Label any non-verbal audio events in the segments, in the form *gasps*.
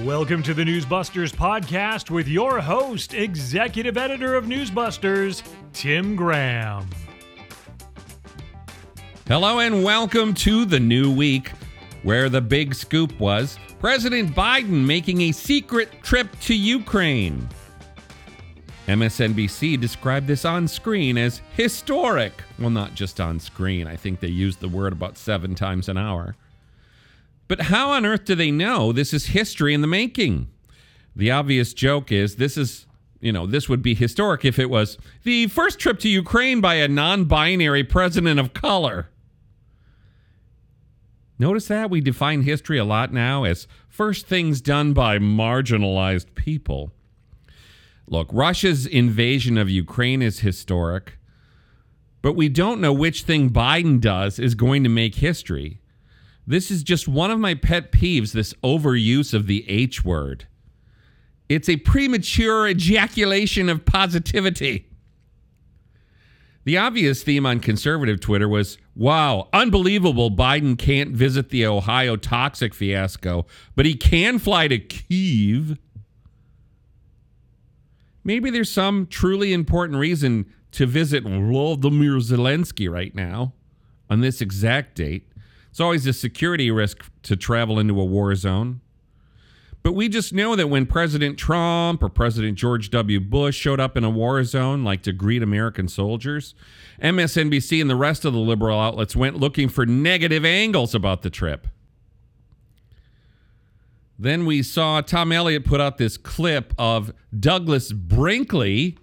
Welcome to the Newsbusters podcast with your host, executive editor of Newsbusters, Tim Graham. Hello and welcome to the new week, where the big scoop was President Biden making a secret trip to Ukraine. MSNBC described this on screen as historic. Well, not just on screen. I think they used the word about seven times an hour. But how on earth do they know this is history in the making? The obvious joke is this is, you know, this would be historic if it was the first trip to Ukraine by a non binary president of color. Notice that we define history a lot now as first things done by marginalized people. Look, Russia's invasion of Ukraine is historic, but we don't know which thing Biden does is going to make history. This is just one of my pet peeves this overuse of the H word. It's a premature ejaculation of positivity. The obvious theme on conservative Twitter was wow, unbelievable. Biden can't visit the Ohio toxic fiasco, but he can fly to Kiev. Maybe there's some truly important reason to visit Volodymyr Zelensky right now on this exact date. It's always a security risk to travel into a war zone. But we just know that when President Trump or President George W. Bush showed up in a war zone, like to greet American soldiers, MSNBC and the rest of the liberal outlets went looking for negative angles about the trip. Then we saw Tom Elliott put out this clip of Douglas Brinkley,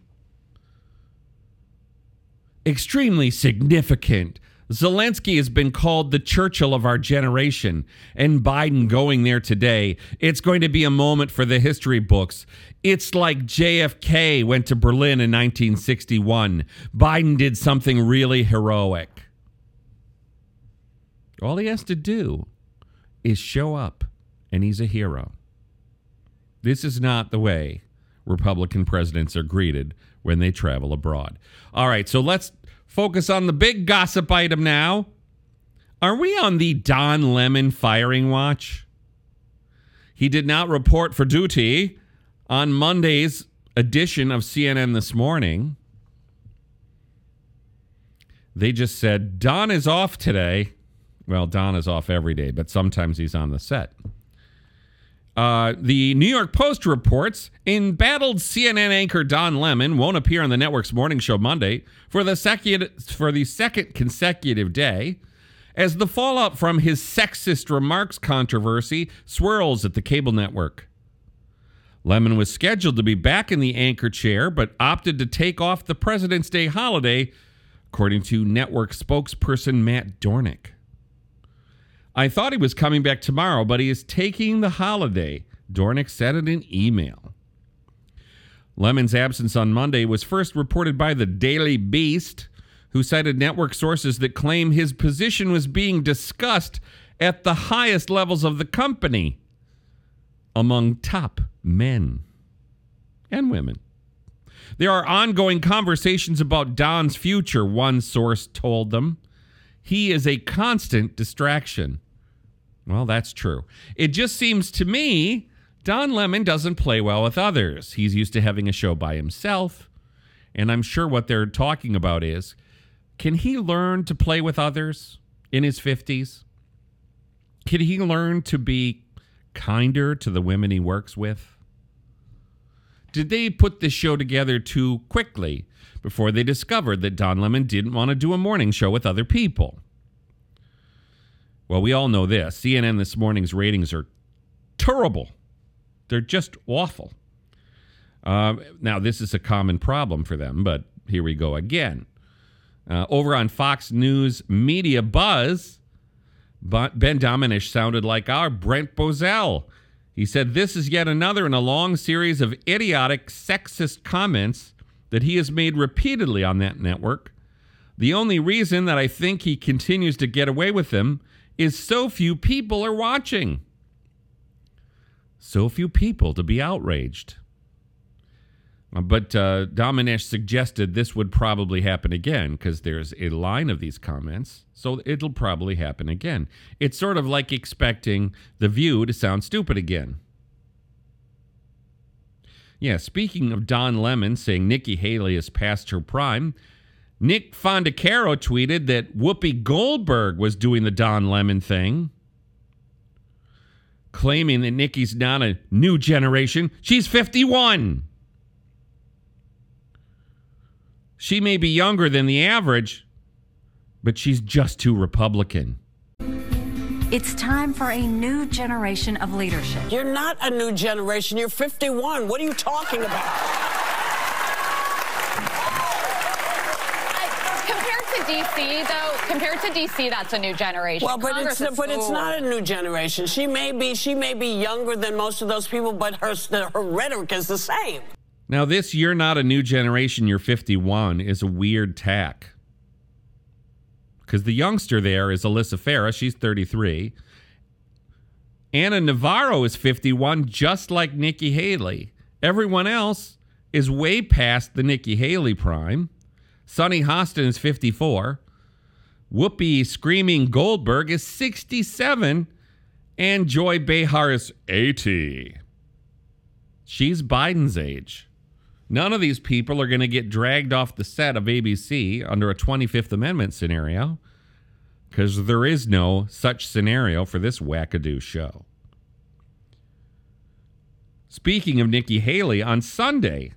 extremely significant Zelensky has been called the Churchill of our generation, and Biden going there today, it's going to be a moment for the history books. It's like JFK went to Berlin in 1961. Biden did something really heroic. All he has to do is show up, and he's a hero. This is not the way Republican presidents are greeted when they travel abroad. All right, so let's Focus on the big gossip item now. Are we on the Don Lemon firing watch? He did not report for duty on Monday's edition of CNN This Morning. They just said Don is off today. Well, Don is off every day, but sometimes he's on the set. Uh, the New York Post reports embattled CNN anchor Don Lemon won't appear on the network's morning show Monday for the second for the second consecutive day, as the fallout from his sexist remarks controversy swirls at the cable network. Lemon was scheduled to be back in the anchor chair, but opted to take off the President's Day holiday, according to network spokesperson Matt Dornic. I thought he was coming back tomorrow, but he is taking the holiday, Dornic said in an email. Lemon's absence on Monday was first reported by the Daily Beast, who cited network sources that claim his position was being discussed at the highest levels of the company among top men and women. There are ongoing conversations about Don's future, one source told them. He is a constant distraction. Well, that's true. It just seems to me Don Lemon doesn't play well with others. He's used to having a show by himself. And I'm sure what they're talking about is can he learn to play with others in his 50s? Can he learn to be kinder to the women he works with? Did they put this show together too quickly before they discovered that Don Lemon didn't want to do a morning show with other people? Well, we all know this. CNN this morning's ratings are terrible. They're just awful. Uh, now, this is a common problem for them, but here we go again. Uh, over on Fox News Media Buzz, Ben Domenech sounded like our Brent Bozell. He said, This is yet another in a long series of idiotic, sexist comments that he has made repeatedly on that network. The only reason that I think he continues to get away with them is so few people are watching. So few people to be outraged. Uh, but uh, suggested this would probably happen again because there's a line of these comments, so it'll probably happen again. It's sort of like expecting The View to sound stupid again. Yeah, speaking of Don Lemon saying Nikki Haley has passed her prime, Nick Fondacaro tweeted that Whoopi Goldberg was doing the Don Lemon thing, claiming that Nikki's not a new generation. She's 51. She may be younger than the average, but she's just too Republican. It's time for a new generation of leadership. You're not a new generation. You're 51. What are you talking about? Compared to DC, though, compared to DC, that's a new generation. Well, but Congress it's is but it's not a new generation. She may be she may be younger than most of those people, but her her rhetoric is the same. Now, this you're not a new generation, you're 51 is a weird tack. Because the youngster there is Alyssa Farah. She's 33. Ana Navarro is 51, just like Nikki Haley. Everyone else is way past the Nikki Haley prime. Sunny Hostin is 54. Whoopi Screaming Goldberg is 67. And Joy Behar is 80. She's Biden's age. None of these people are going to get dragged off the set of ABC under a 25th Amendment scenario because there is no such scenario for this wackadoo show. Speaking of Nikki Haley, on Sunday,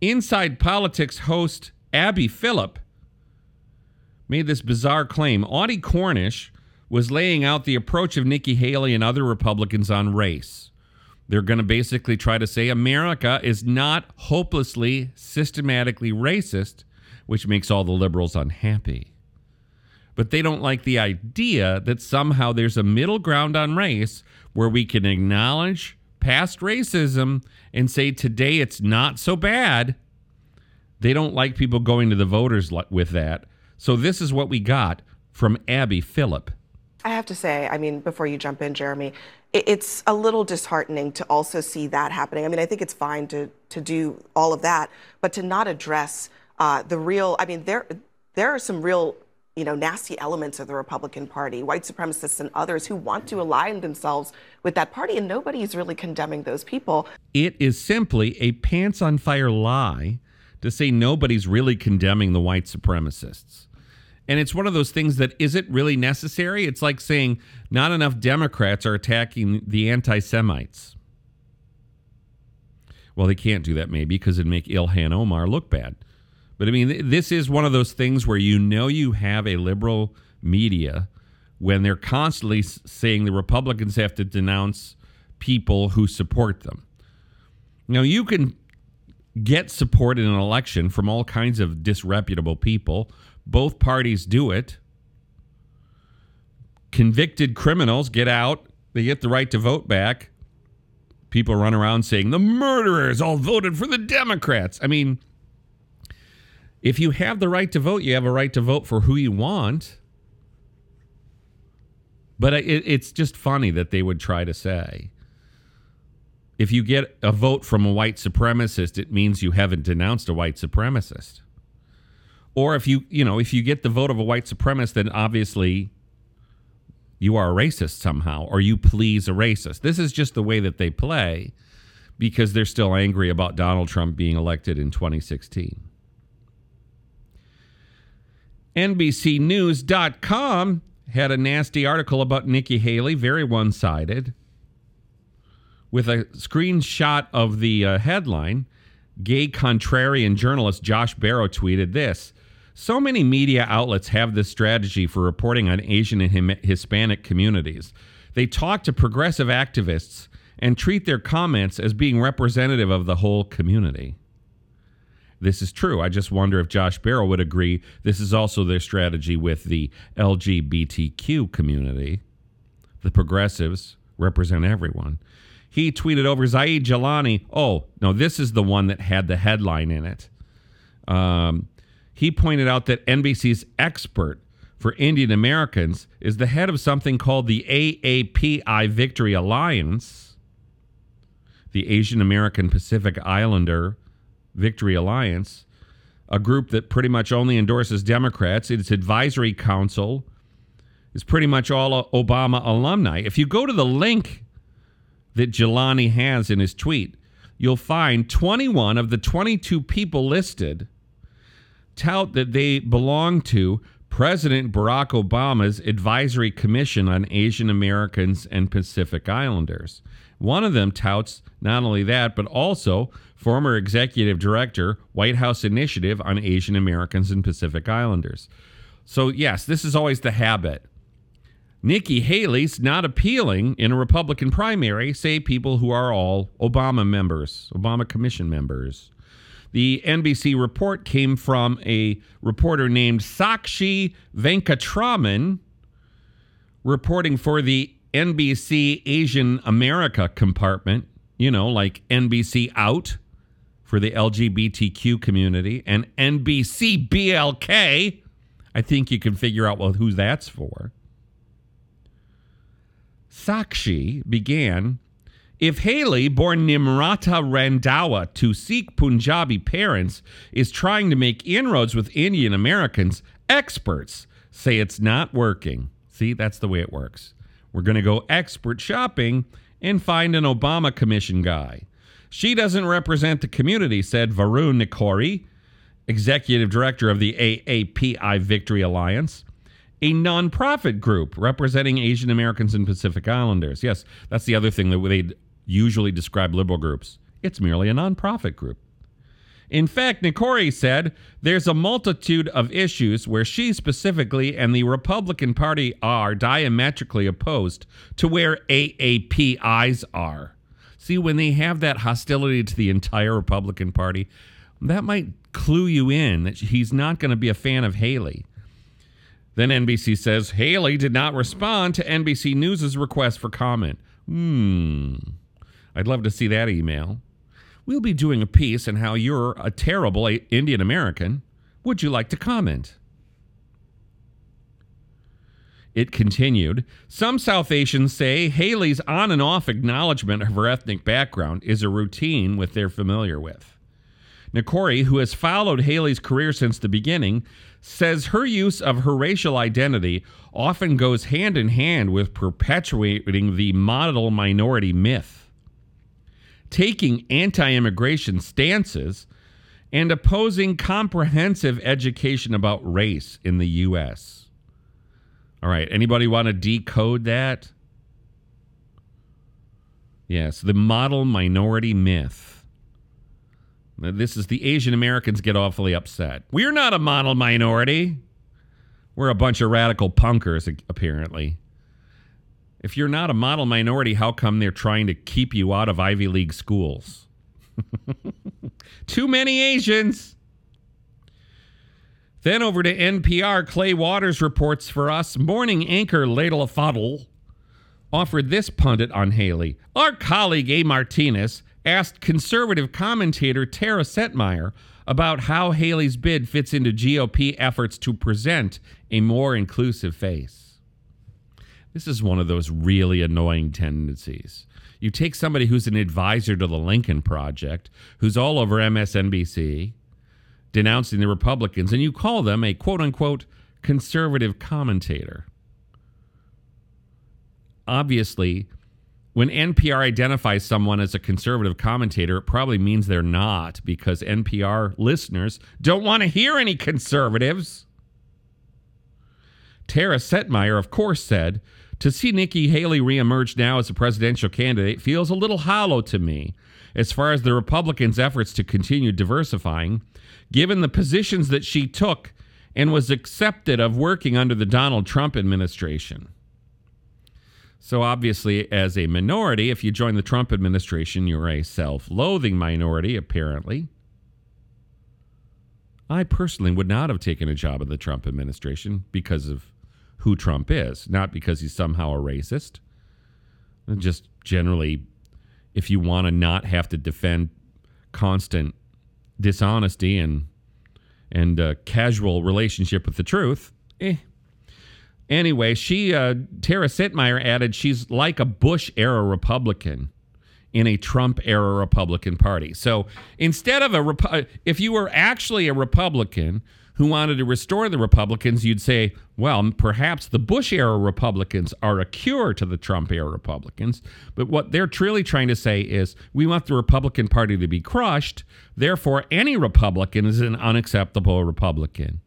Inside Politics host Abby Phillip made this bizarre claim. Audie Cornish was laying out the approach of Nikki Haley and other Republicans on race. They're going to basically try to say America is not hopelessly, systematically racist, which makes all the liberals unhappy. But they don't like the idea that somehow there's a middle ground on race where we can acknowledge past racism and say today it's not so bad. They don't like people going to the voters with that. So this is what we got from Abby Phillip. I have to say, I mean, before you jump in, Jeremy, it's a little disheartening to also see that happening. I mean, I think it's fine to to do all of that, but to not address uh, the real. I mean, there there are some real, you know, nasty elements of the Republican Party, white supremacists and others who want to align themselves with that party, and nobody is really condemning those people. It is simply a pants on fire lie to say nobody's really condemning the white supremacists. And it's one of those things that isn't really necessary? It's like saying not enough Democrats are attacking the anti Semites. Well, they can't do that maybe because it'd make Ilhan Omar look bad. But I mean, this is one of those things where you know you have a liberal media when they're constantly saying the Republicans have to denounce people who support them. Now, you can get support in an election from all kinds of disreputable people. Both parties do it. Convicted criminals get out, they get the right to vote back. People run around saying the murderers all voted for the Democrats. I mean, if you have the right to vote, you have a right to vote for who you want. But it, it's just funny that they would try to say if you get a vote from a white supremacist, it means you haven't denounced a white supremacist. Or if you, you know, if you get the vote of a white supremacist, then obviously you are a racist somehow, or you please a racist. This is just the way that they play because they're still angry about Donald Trump being elected in 2016. NBCNews.com had a nasty article about Nikki Haley, very one sided, with a screenshot of the uh, headline. Gay contrarian journalist Josh Barro tweeted this So many media outlets have this strategy for reporting on Asian and Hispanic communities. They talk to progressive activists and treat their comments as being representative of the whole community. This is true. I just wonder if Josh Barro would agree this is also their strategy with the LGBTQ community. The progressives represent everyone. He tweeted over Zaid Jilani. Oh, no, this is the one that had the headline in it. Um, he pointed out that NBC's expert for Indian Americans is the head of something called the AAPI Victory Alliance, the Asian American Pacific Islander Victory Alliance, a group that pretty much only endorses Democrats. Its advisory council is pretty much all Obama alumni. If you go to the link that Jilani has in his tweet, you'll find 21 of the 22 people listed tout that they belong to President Barack Obama's Advisory Commission on Asian Americans and Pacific Islanders. One of them touts not only that, but also former executive director, White House Initiative on Asian Americans and Pacific Islanders. So, yes, this is always the habit. Nikki Haley's not appealing in a Republican primary, say people who are all Obama members, Obama Commission members. The NBC report came from a reporter named Sakshi Venkatraman, reporting for the NBC Asian America compartment, you know, like NBC Out for the LGBTQ community, and NBC BLK. I think you can figure out well who that's for. Sakshi began if Haley, born Nimrata Randhawa to Sikh Punjabi parents, is trying to make inroads with Indian Americans, experts say it's not working. See, that's the way it works. We're going to go expert shopping and find an Obama commission guy. She doesn't represent the community, said Varun Nikore, executive director of the AAPI Victory Alliance a nonprofit group representing Asian Americans and Pacific Islanders. Yes, that's the other thing that they usually describe liberal groups. It's merely a nonprofit group. In fact, Nikore said there's a multitude of issues where she specifically and the Republican Party are diametrically opposed to where AAPIs are. See, when they have that hostility to the entire Republican Party, that might clue you in that he's not going to be a fan of Haley. Then NBC says Haley did not respond to NBC News' request for comment. Hmm. I'd love to see that email. We'll be doing a piece on how you're a terrible Indian American. Would you like to comment? It continued Some South Asians say Haley's on and off acknowledgement of her ethnic background is a routine with they're familiar with. Nikore, who has followed Haley's career since the beginning, says her use of her racial identity often goes hand in hand with perpetuating the model minority myth, taking anti immigration stances, and opposing comprehensive education about race in the U.S. All right, anybody want to decode that? Yes, the model minority myth. This is the Asian Americans get awfully upset. We're not a model minority. We're a bunch of radical punkers, apparently. If you're not a model minority, how come they're trying to keep you out of Ivy League schools? *laughs* Too many Asians. Then over to NPR, Clay Waters reports for us. Morning anchor Leila Fadel offered this pundit on Haley. Our colleague A. Martinez asked conservative commentator Tara Setmayer about how Haley's bid fits into GOP efforts to present a more inclusive face. This is one of those really annoying tendencies. You take somebody who's an advisor to the Lincoln Project, who's all over MSNBC, denouncing the Republicans, and you call them a quote unquote conservative commentator. Obviously, when NPR identifies someone as a conservative commentator, it probably means they're not because NPR listeners don't want to hear any conservatives. Tara Setmayer, of course, said, To see Nikki Haley reemerge now as a presidential candidate feels a little hollow to me as far as the Republicans' efforts to continue diversifying, given the positions that she took and was accepted of working under the Donald Trump administration. So, obviously, as a minority, if you join the Trump administration, you're a self loathing minority, apparently. I personally would not have taken a job in the Trump administration because of who Trump is, not because he's somehow a racist. Just generally, if you want to not have to defend constant dishonesty and and uh, casual relationship with the truth, eh, Anyway, she uh, Tara Setmayer added she's like a Bush era Republican in a Trump era Republican Party. So instead of a uh, if you were actually a Republican who wanted to restore the Republicans, you'd say, well, perhaps the Bush era Republicans are a cure to the Trump era Republicans. But what they're truly trying to say is we want the Republican Party to be crushed. Therefore, any Republican is an unacceptable Republican.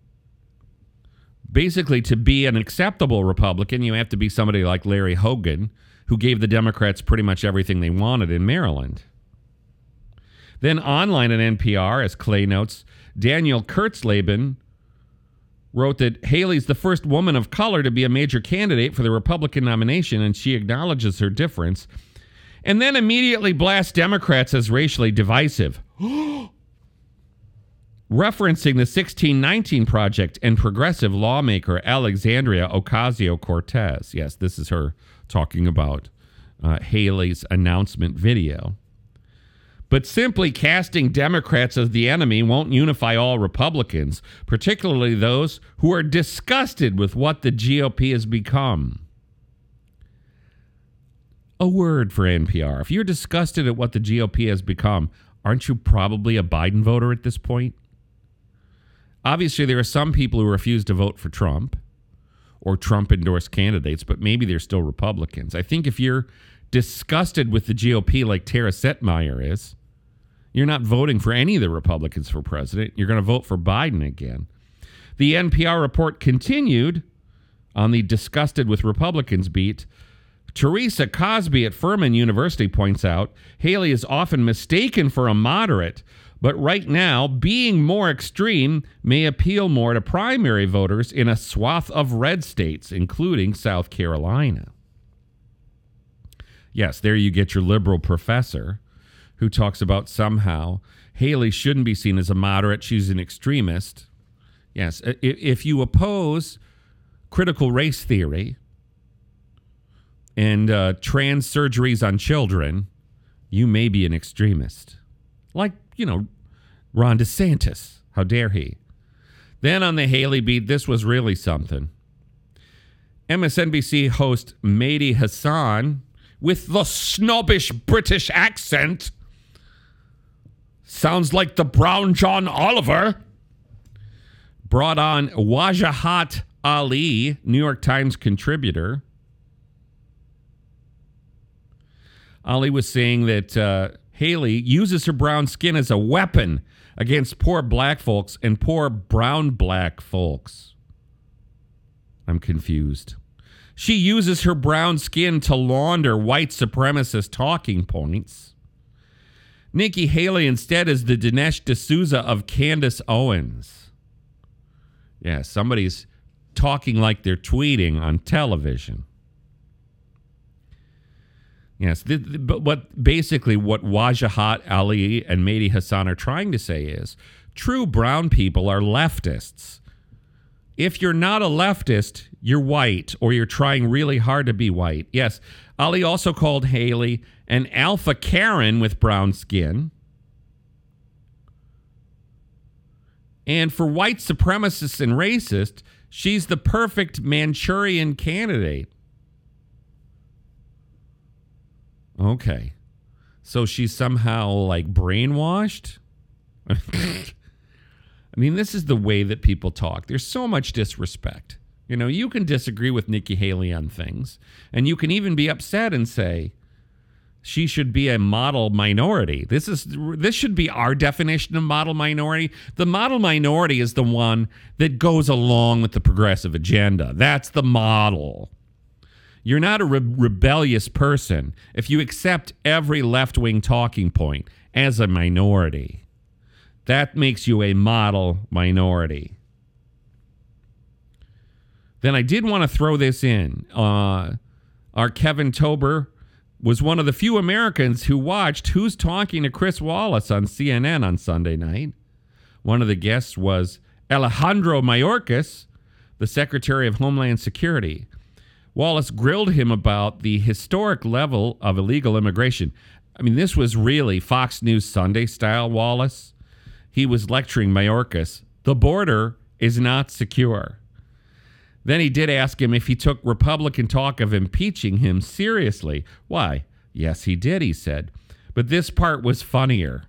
Basically, to be an acceptable Republican, you have to be somebody like Larry Hogan, who gave the Democrats pretty much everything they wanted in Maryland. Then online at NPR, as Clay notes, Daniel Kurtzleben wrote that Haley's the first woman of color to be a major candidate for the Republican nomination, and she acknowledges her difference. And then immediately blasts Democrats as racially divisive. *gasps* *gasps* Referencing the 1619 Project and progressive lawmaker Alexandria Ocasio Cortez. Yes, this is her talking about uh, Haley's announcement video. But simply casting Democrats as the enemy won't unify all Republicans, particularly those who are disgusted with what the GOP has become. A word for NPR. If you're disgusted at what the GOP has become, aren't you probably a Biden voter at this point? Obviously, there are some people who refuse to vote for Trump or Trump endorsed candidates, but maybe they're still Republicans. I think if you're disgusted with the GOP like Tara Setmayer is, you're not voting for any of the Republicans for president. You're going to vote for Biden again. The NPR report continued on the disgusted with Republicans beat. Teresa Cosby at Furman University points out Haley is often mistaken for a moderate, but right now, being more extreme may appeal more to primary voters in a swath of red states, including South Carolina. Yes, there you get your liberal professor who talks about somehow Haley shouldn't be seen as a moderate, she's an extremist. Yes, if you oppose critical race theory and uh, trans surgeries on children, you may be an extremist. Like, you know, Ron DeSantis. How dare he? Then on the Haley beat, this was really something. MSNBC host Mehdi Hasan, with the snobbish British accent, Sounds like the brown John Oliver. Brought on Wajahat Ali, New York Times contributor. Ali was saying that uh, Haley uses her brown skin as a weapon against poor black folks and poor brown black folks. I'm confused. She uses her brown skin to launder white supremacist talking points. Nikki Haley instead is the Dinesh D'Souza of Candace Owens. Yeah, somebody's talking like they're tweeting on television. Yes, but what basically what Wajahat Ali and Mehdi Hasan are trying to say is true brown people are leftists. If you're not a leftist, you're white or you're trying really hard to be white. Yes, Ali also called Haley an alpha Karen with brown skin. And for white supremacists and racists, she's the perfect Manchurian candidate. Okay. So she's somehow like brainwashed? *laughs* I mean, this is the way that people talk. There's so much disrespect. You know, you can disagree with Nikki Haley on things, and you can even be upset and say, she should be a model minority. This is this should be our definition of model minority. The model minority is the one that goes along with the progressive agenda. That's the model. You're not a re- rebellious person if you accept every left-wing talking point as a minority. That makes you a model minority. Then I did want to throw this in. Uh, our Kevin Tober was one of the few Americans who watched Who's Talking to Chris Wallace on CNN on Sunday night. One of the guests was Alejandro Mayorkas, the Secretary of Homeland Security. Wallace grilled him about the historic level of illegal immigration. I mean, this was really Fox News Sunday style Wallace. He was lecturing Mayorkas. The border is not secure. Then he did ask him if he took Republican talk of impeaching him seriously. Why? Yes, he did, he said. But this part was funnier.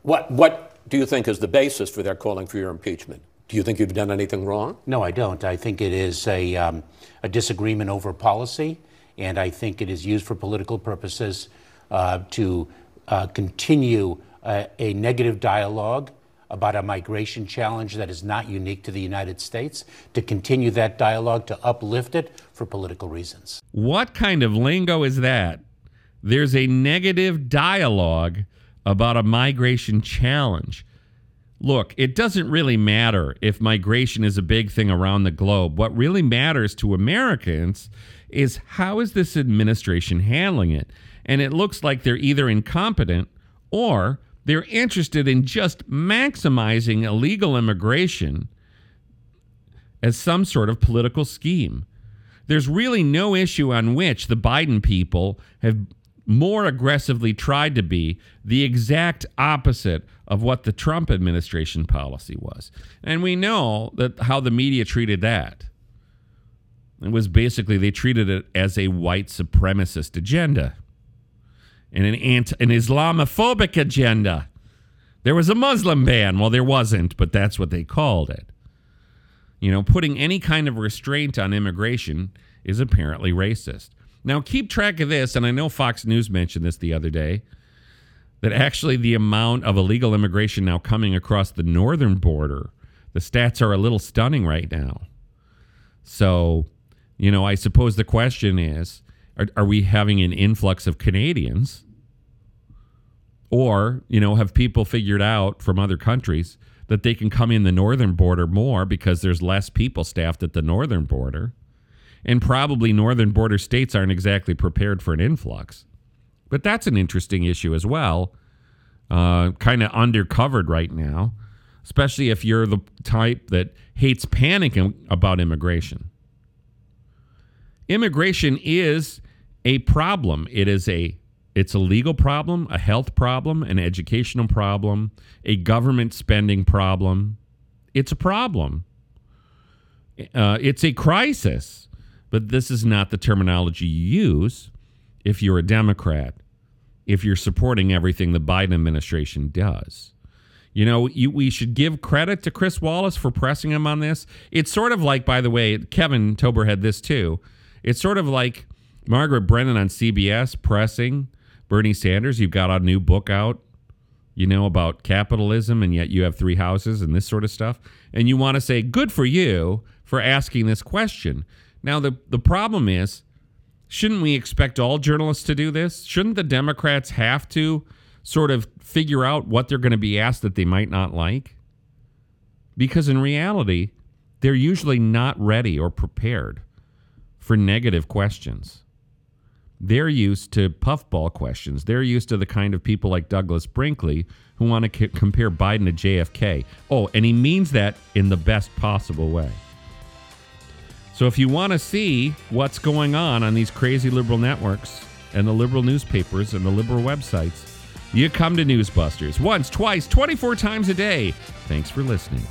What, what do you think is the basis for their calling for your impeachment? Do you think you've done anything wrong? No, I don't. I think it is a, um, a disagreement over policy, and I think it is used for political purposes uh, to uh, continue a, a negative dialogue about a migration challenge that is not unique to the United States, to continue that dialogue, to uplift it for political reasons. What kind of lingo is that? There's a negative dialogue about a migration challenge. Look, it doesn't really matter if migration is a big thing around the globe. What really matters to Americans is how is this administration handling it? And it looks like they're either incompetent or they're interested in just maximizing illegal immigration as some sort of political scheme. There's really no issue on which the Biden people have more aggressively tried to be the exact opposite of what the Trump administration policy was. And we know that how the media treated that. It was basically they treated it as a white supremacist agenda and an anti- an Islamophobic agenda. There was a Muslim ban. Well, there wasn't, but that's what they called it. You know, putting any kind of restraint on immigration is apparently racist. Now, keep track of this, and I know Fox News mentioned this the other day that actually the amount of illegal immigration now coming across the northern border, the stats are a little stunning right now. So, you know, I suppose the question is are, are we having an influx of Canadians? Or, you know, have people figured out from other countries that they can come in the northern border more because there's less people staffed at the northern border? And probably northern border states aren't exactly prepared for an influx. But that's an interesting issue as well, uh, kind of undercovered right now, especially if you're the type that hates panicking about immigration. Immigration is a problem. It is a it's a legal problem, a health problem, an educational problem, a government spending problem. It's a problem. Uh, it's a crisis but this is not the terminology you use if you're a Democrat, if you're supporting everything the Biden administration does. You know, you, we should give credit to Chris Wallace for pressing him on this. It's sort of like, by the way, Kevin Tober had this too. It's sort of like Margaret Brennan on CBS pressing Bernie Sanders. You've got a new book out, you know, about capitalism, and yet you have three houses and this sort of stuff. And you want to say, good for you for asking this question. Now, the, the problem is, shouldn't we expect all journalists to do this? Shouldn't the Democrats have to sort of figure out what they're going to be asked that they might not like? Because in reality, they're usually not ready or prepared for negative questions. They're used to puffball questions. They're used to the kind of people like Douglas Brinkley who want to c- compare Biden to JFK. Oh, and he means that in the best possible way. So if you want to see what's going on on these crazy liberal networks and the liberal newspapers and the liberal websites, you come to Newsbusters once, twice, 24 times a day. Thanks for listening.